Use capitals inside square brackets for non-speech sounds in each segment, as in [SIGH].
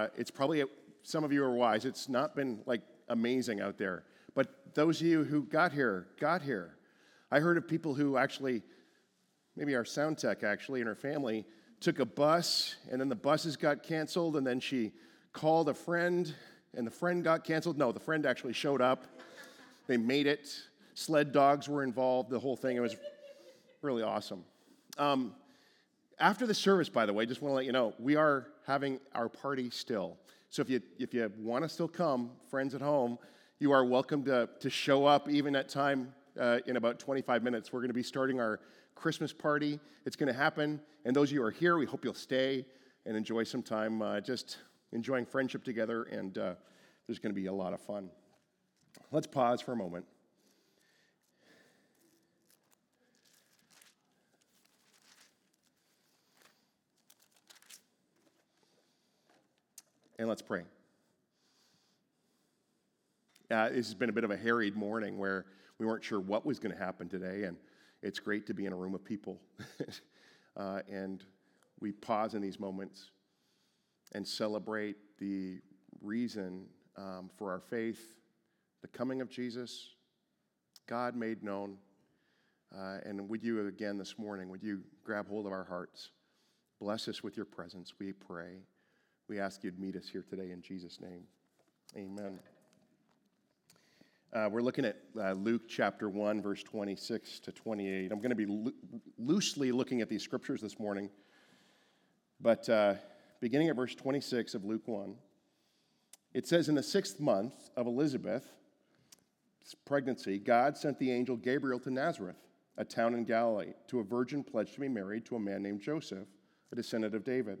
Uh, it's probably, some of you are wise, it's not been like amazing out there. But those of you who got here, got here. I heard of people who actually, maybe our sound tech actually, and her family took a bus, and then the buses got canceled, and then she called a friend, and the friend got canceled. No, the friend actually showed up. They made it. Sled dogs were involved, the whole thing. It was really awesome. Um, after the service, by the way, just want to let you know, we are having our party still. So if you, if you want to still come, friends at home, you are welcome to, to show up even at time uh, in about 25 minutes. We're going to be starting our Christmas party. It's going to happen. And those of you who are here, we hope you'll stay and enjoy some time uh, just enjoying friendship together. And uh, there's going to be a lot of fun. Let's pause for a moment. And let's pray. Uh, this has been a bit of a harried morning where we weren't sure what was going to happen today, and it's great to be in a room of people. [LAUGHS] uh, and we pause in these moments and celebrate the reason um, for our faith, the coming of Jesus, God made known. Uh, and would you again this morning, would you grab hold of our hearts? Bless us with your presence, we pray. We ask you to meet us here today in Jesus' name. Amen. Uh, we're looking at uh, Luke chapter 1, verse 26 to 28. I'm going to be lo- loosely looking at these scriptures this morning, but uh, beginning at verse 26 of Luke 1, it says, In the sixth month of Elizabeth's pregnancy, God sent the angel Gabriel to Nazareth, a town in Galilee, to a virgin pledged to be married to a man named Joseph, a descendant of David.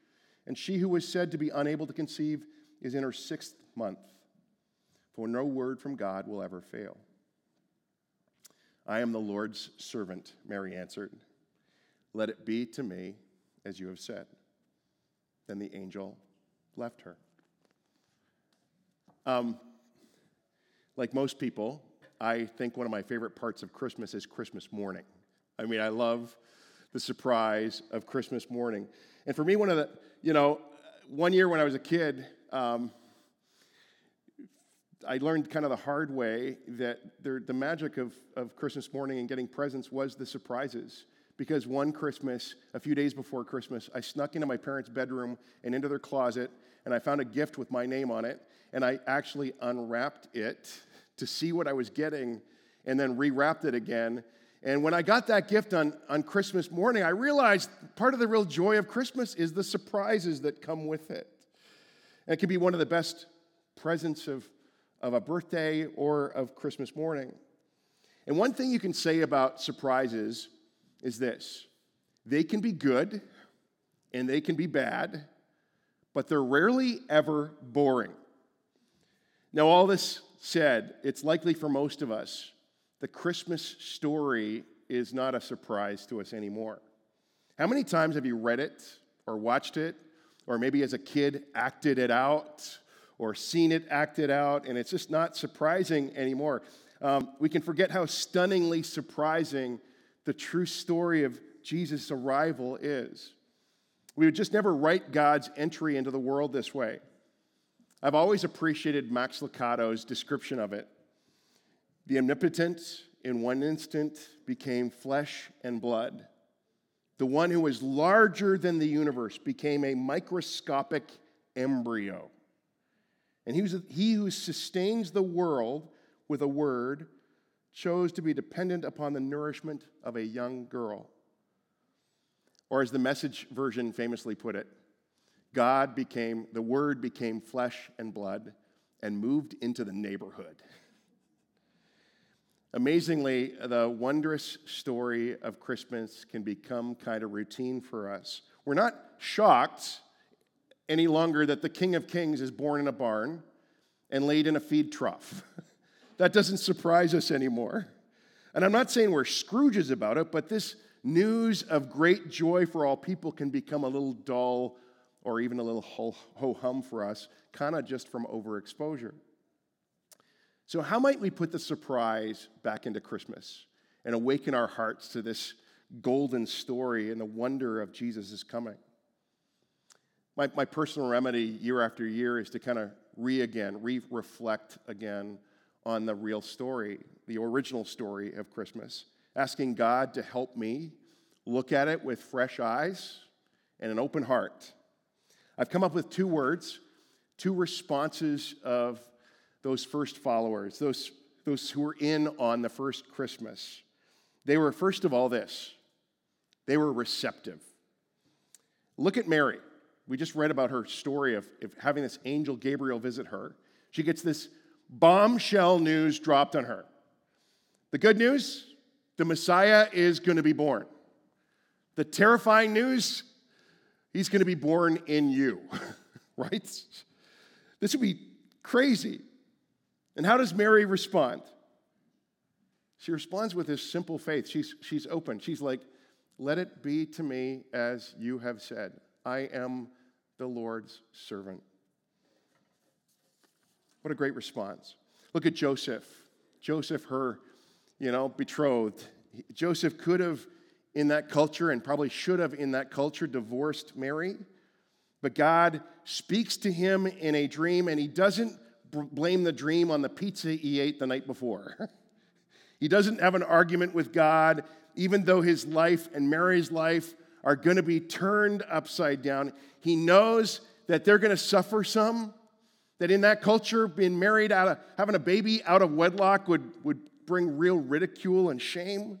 and she who was said to be unable to conceive is in her sixth month, for no word from God will ever fail. I am the Lord's servant, Mary answered. Let it be to me as you have said. Then the angel left her. Um, like most people, I think one of my favorite parts of Christmas is Christmas morning. I mean, I love the surprise of Christmas morning. And for me, one of the, you know, one year when I was a kid, um, I learned kind of the hard way that there, the magic of, of Christmas morning and getting presents was the surprises. Because one Christmas, a few days before Christmas, I snuck into my parents' bedroom and into their closet, and I found a gift with my name on it, and I actually unwrapped it to see what I was getting, and then rewrapped it again, and when I got that gift on, on Christmas morning, I realized part of the real joy of Christmas is the surprises that come with it. And it can be one of the best presents of, of a birthday or of Christmas morning. And one thing you can say about surprises is this they can be good and they can be bad, but they're rarely ever boring. Now, all this said, it's likely for most of us the Christmas story is not a surprise to us anymore. How many times have you read it or watched it, or maybe as a kid acted it out, or seen it acted out, and it's just not surprising anymore? Um, we can forget how stunningly surprising the true story of Jesus' arrival is. We would just never write God's entry into the world this way. I've always appreciated Max Lucado's description of it. The omnipotent, in one instant, became flesh and blood. The one who was larger than the universe became a microscopic embryo. And he, was, he who sustains the world with a word, chose to be dependent upon the nourishment of a young girl. Or, as the message version famously put it, God became, the Word became flesh and blood and moved into the neighborhood. [LAUGHS] Amazingly, the wondrous story of Christmas can become kind of routine for us. We're not shocked any longer that the King of Kings is born in a barn and laid in a feed trough. [LAUGHS] that doesn't surprise us anymore. And I'm not saying we're Scrooges about it, but this news of great joy for all people can become a little dull or even a little ho hum for us, kind of just from overexposure. So, how might we put the surprise back into Christmas and awaken our hearts to this golden story and the wonder of Jesus' coming? My, my personal remedy year after year is to kind of re again, re reflect again on the real story, the original story of Christmas, asking God to help me look at it with fresh eyes and an open heart. I've come up with two words, two responses of those first followers, those, those who were in on the first Christmas. They were, first of all, this they were receptive. Look at Mary. We just read about her story of, of having this angel Gabriel visit her. She gets this bombshell news dropped on her. The good news the Messiah is going to be born. The terrifying news he's going to be born in you, [LAUGHS] right? This would be crazy. And how does Mary respond? She responds with this simple faith. She's, she's open. She's like, Let it be to me as you have said. I am the Lord's servant. What a great response. Look at Joseph. Joseph, her, you know, betrothed. Joseph could have, in that culture, and probably should have in that culture, divorced Mary. But God speaks to him in a dream, and he doesn't blame the dream on the pizza he ate the night before. [LAUGHS] he doesn't have an argument with God, even though his life and Mary's life are going to be turned upside down. He knows that they're going to suffer some, that in that culture, being married out of having a baby out of wedlock would, would bring real ridicule and shame.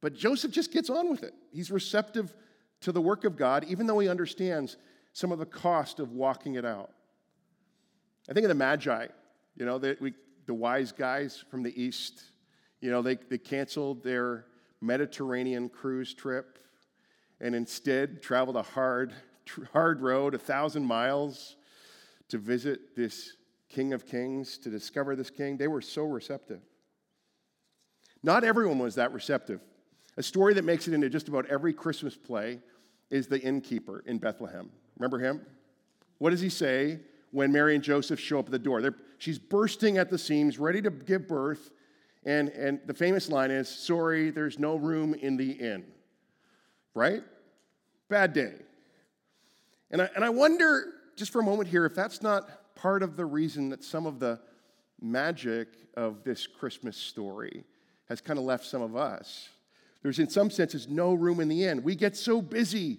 But Joseph just gets on with it. He's receptive to the work of God, even though he understands some of the cost of walking it out. I think of the Magi, you know, the, we, the wise guys from the East. You know, they, they canceled their Mediterranean cruise trip and instead traveled a hard, hard road, a thousand miles, to visit this King of Kings, to discover this king. They were so receptive. Not everyone was that receptive. A story that makes it into just about every Christmas play is the innkeeper in Bethlehem. Remember him? What does he say when Mary and Joseph show up at the door? They're, she's bursting at the seams, ready to give birth. And, and the famous line is, Sorry, there's no room in the inn. Right? Bad day. And I, and I wonder, just for a moment here, if that's not part of the reason that some of the magic of this Christmas story has kind of left some of us. There's, in some senses, no room in the inn. We get so busy,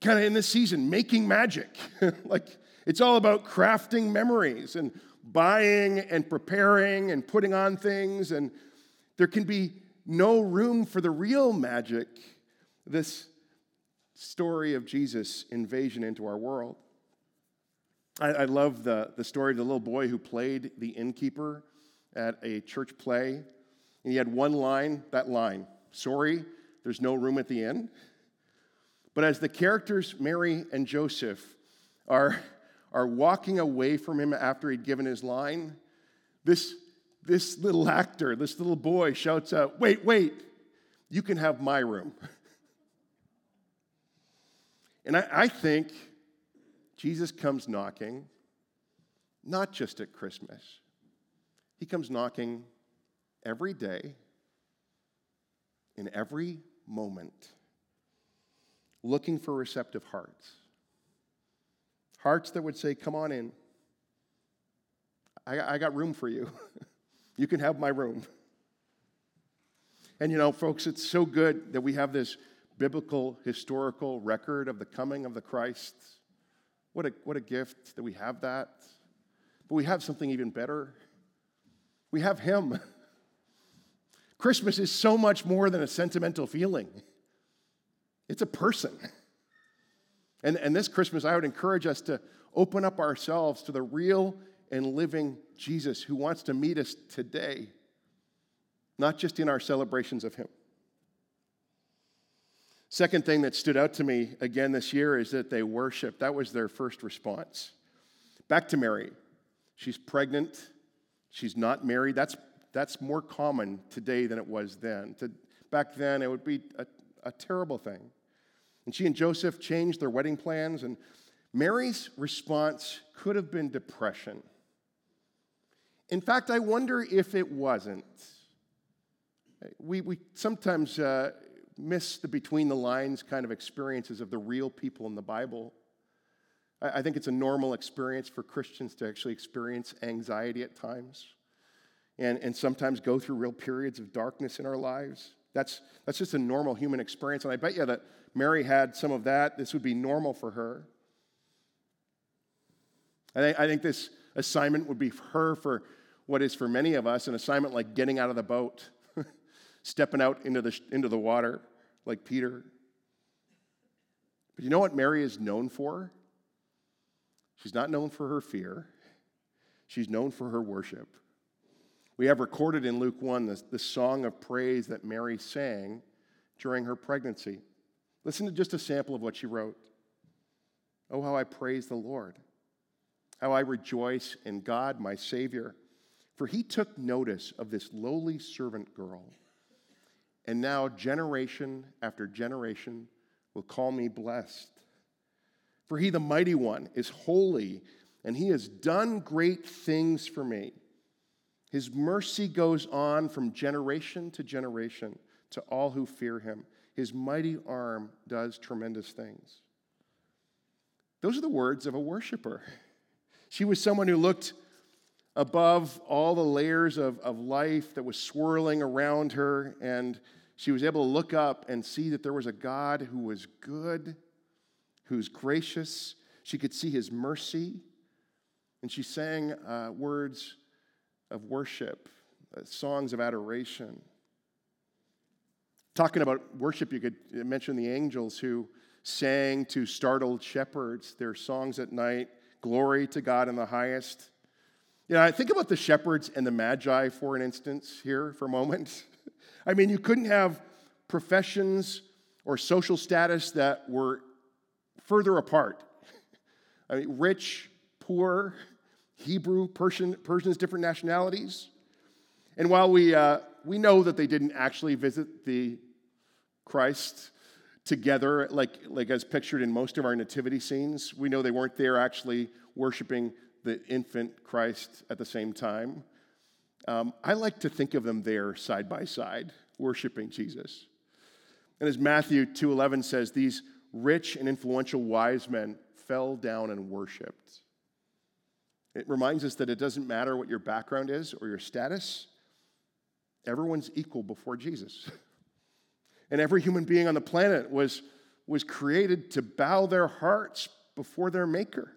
kind of in this season, making magic. [LAUGHS] like, it's all about crafting memories and buying and preparing and putting on things, and there can be no room for the real magic this story of Jesus' invasion into our world. I, I love the, the story of the little boy who played the innkeeper at a church play. And he had one line, that line, sorry, there's no room at the inn. But as the characters, Mary and Joseph, are, are walking away from him after he'd given his line, this, this little actor, this little boy shouts out, Wait, wait, you can have my room. [LAUGHS] And I, I think Jesus comes knocking, not just at Christmas, he comes knocking every day, in every moment, looking for receptive hearts. Hearts that would say, Come on in. I, I got room for you. [LAUGHS] you can have my room. And you know, folks, it's so good that we have this biblical, historical record of the coming of the Christ. What a, what a gift that we have that. But we have something even better. We have Him. [LAUGHS] Christmas is so much more than a sentimental feeling, it's a person. [LAUGHS] And, and this Christmas, I would encourage us to open up ourselves to the real and living Jesus who wants to meet us today, not just in our celebrations of Him. Second thing that stood out to me again this year is that they worship. That was their first response. Back to Mary. She's pregnant. She's not married. That's, that's more common today than it was then. To, back then, it would be a, a terrible thing. And she and Joseph changed their wedding plans, and Mary's response could have been depression. In fact, I wonder if it wasn't. We, we sometimes uh, miss the between the lines kind of experiences of the real people in the Bible. I, I think it's a normal experience for Christians to actually experience anxiety at times and, and sometimes go through real periods of darkness in our lives. That's, that's just a normal human experience. And I bet you that Mary had some of that. This would be normal for her. I think, I think this assignment would be for her for what is for many of us an assignment like getting out of the boat, [LAUGHS] stepping out into the, into the water like Peter. But you know what Mary is known for? She's not known for her fear, she's known for her worship. We have recorded in Luke 1 the, the song of praise that Mary sang during her pregnancy. Listen to just a sample of what she wrote. Oh, how I praise the Lord. How I rejoice in God, my Savior. For he took notice of this lowly servant girl. And now, generation after generation will call me blessed. For he, the mighty one, is holy, and he has done great things for me. His mercy goes on from generation to generation to all who fear him. His mighty arm does tremendous things. Those are the words of a worshiper. She was someone who looked above all the layers of, of life that was swirling around her, and she was able to look up and see that there was a God who was good, who's gracious. She could see his mercy, and she sang uh, words of worship, uh, songs of adoration. Talking about worship, you could mention the angels who sang to startled shepherds their songs at night Glory to God in the highest. You know, I think about the shepherds and the magi for an instance here for a moment. [LAUGHS] I mean, you couldn't have professions or social status that were further apart. [LAUGHS] I mean, rich, poor, Hebrew, Persian, Persians, different nationalities. And while we, uh, we know that they didn't actually visit the Christ together, like, like as pictured in most of our nativity scenes, we know they weren't there actually worshiping the infant Christ at the same time. Um, I like to think of them there side by side, worshiping Jesus. And as Matthew 2:11 says, these rich and influential wise men fell down and worshiped. It reminds us that it doesn't matter what your background is or your status, everyone's equal before Jesus. [LAUGHS] and every human being on the planet was, was created to bow their hearts before their Maker.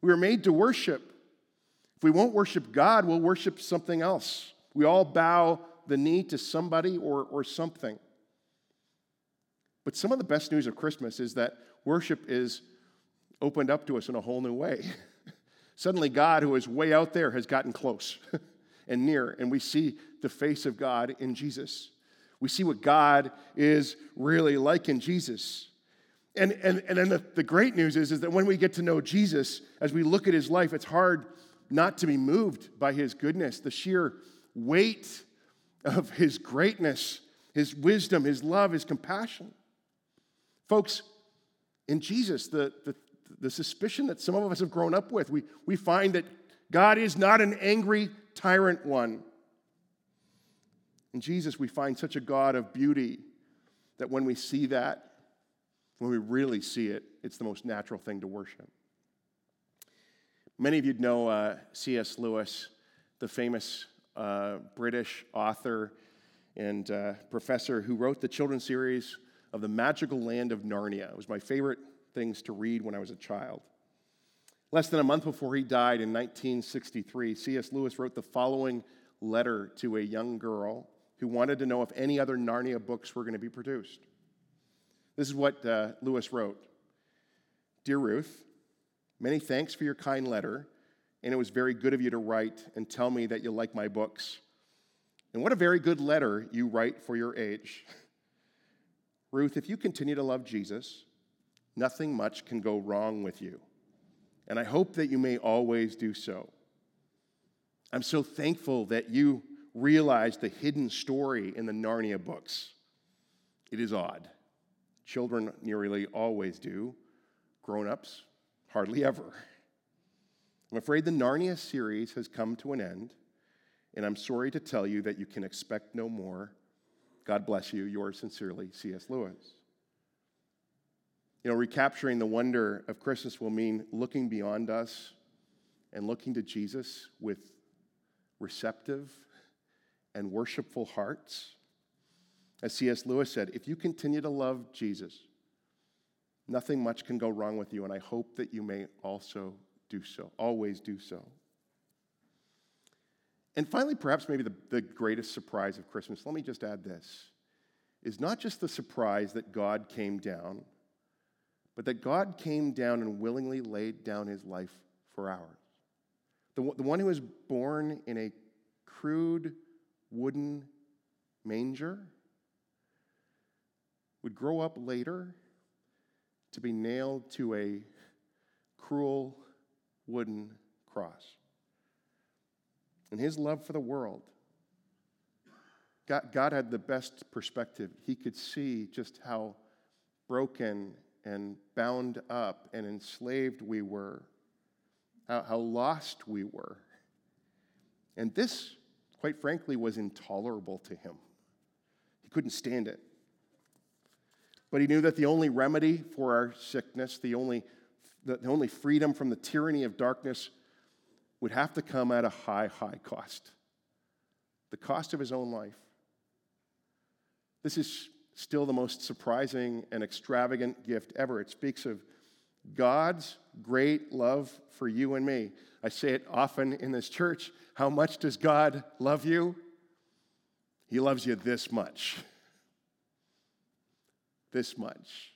We were made to worship. If we won't worship God, we'll worship something else. We all bow the knee to somebody or, or something. But some of the best news of Christmas is that worship is opened up to us in a whole new way. [LAUGHS] Suddenly, God, who is way out there, has gotten close [LAUGHS] and near, and we see the face of God in Jesus. We see what God is really like in Jesus. And, and, and then the, the great news is, is that when we get to know Jesus, as we look at his life, it's hard not to be moved by his goodness, the sheer weight of his greatness, his wisdom, his love, his compassion. Folks, in Jesus, the, the, the suspicion that some of us have grown up with. We, we find that God is not an angry tyrant one. In Jesus, we find such a God of beauty that when we see that, when we really see it, it's the most natural thing to worship. Many of you know uh, C.S. Lewis, the famous uh, British author and uh, professor who wrote the children's series of The Magical Land of Narnia. It was my favorite things to read when I was a child. Less than a month before he died in 1963, C.S. Lewis wrote the following letter to a young girl who wanted to know if any other Narnia books were going to be produced. This is what uh, Lewis wrote Dear Ruth, many thanks for your kind letter, and it was very good of you to write and tell me that you like my books. And what a very good letter you write for your age. Ruth, if you continue to love Jesus, nothing much can go wrong with you. And I hope that you may always do so. I'm so thankful that you realize the hidden story in the Narnia books. It is odd. Children nearly always do, grown ups, hardly ever. I'm afraid the Narnia series has come to an end, and I'm sorry to tell you that you can expect no more. God bless you. Yours sincerely, C.S. Lewis. You know, recapturing the wonder of Christmas will mean looking beyond us and looking to Jesus with receptive and worshipful hearts. As C.S. Lewis said, if you continue to love Jesus, nothing much can go wrong with you, and I hope that you may also do so, always do so. And finally, perhaps maybe the, the greatest surprise of Christmas, let me just add this, is not just the surprise that God came down, but that God came down and willingly laid down his life for ours. The, the one who was born in a crude wooden manger would grow up later to be nailed to a cruel wooden cross. And his love for the world, God, God had the best perspective. He could see just how broken and bound up and enslaved we were, how, how lost we were. And this quite frankly, was intolerable to him. He couldn't stand it. But he knew that the only remedy for our sickness, the only, the only freedom from the tyranny of darkness, would have to come at a high, high cost the cost of his own life. This is still the most surprising and extravagant gift ever. It speaks of God's great love for you and me. I say it often in this church. How much does God love you? He loves you this much. This much.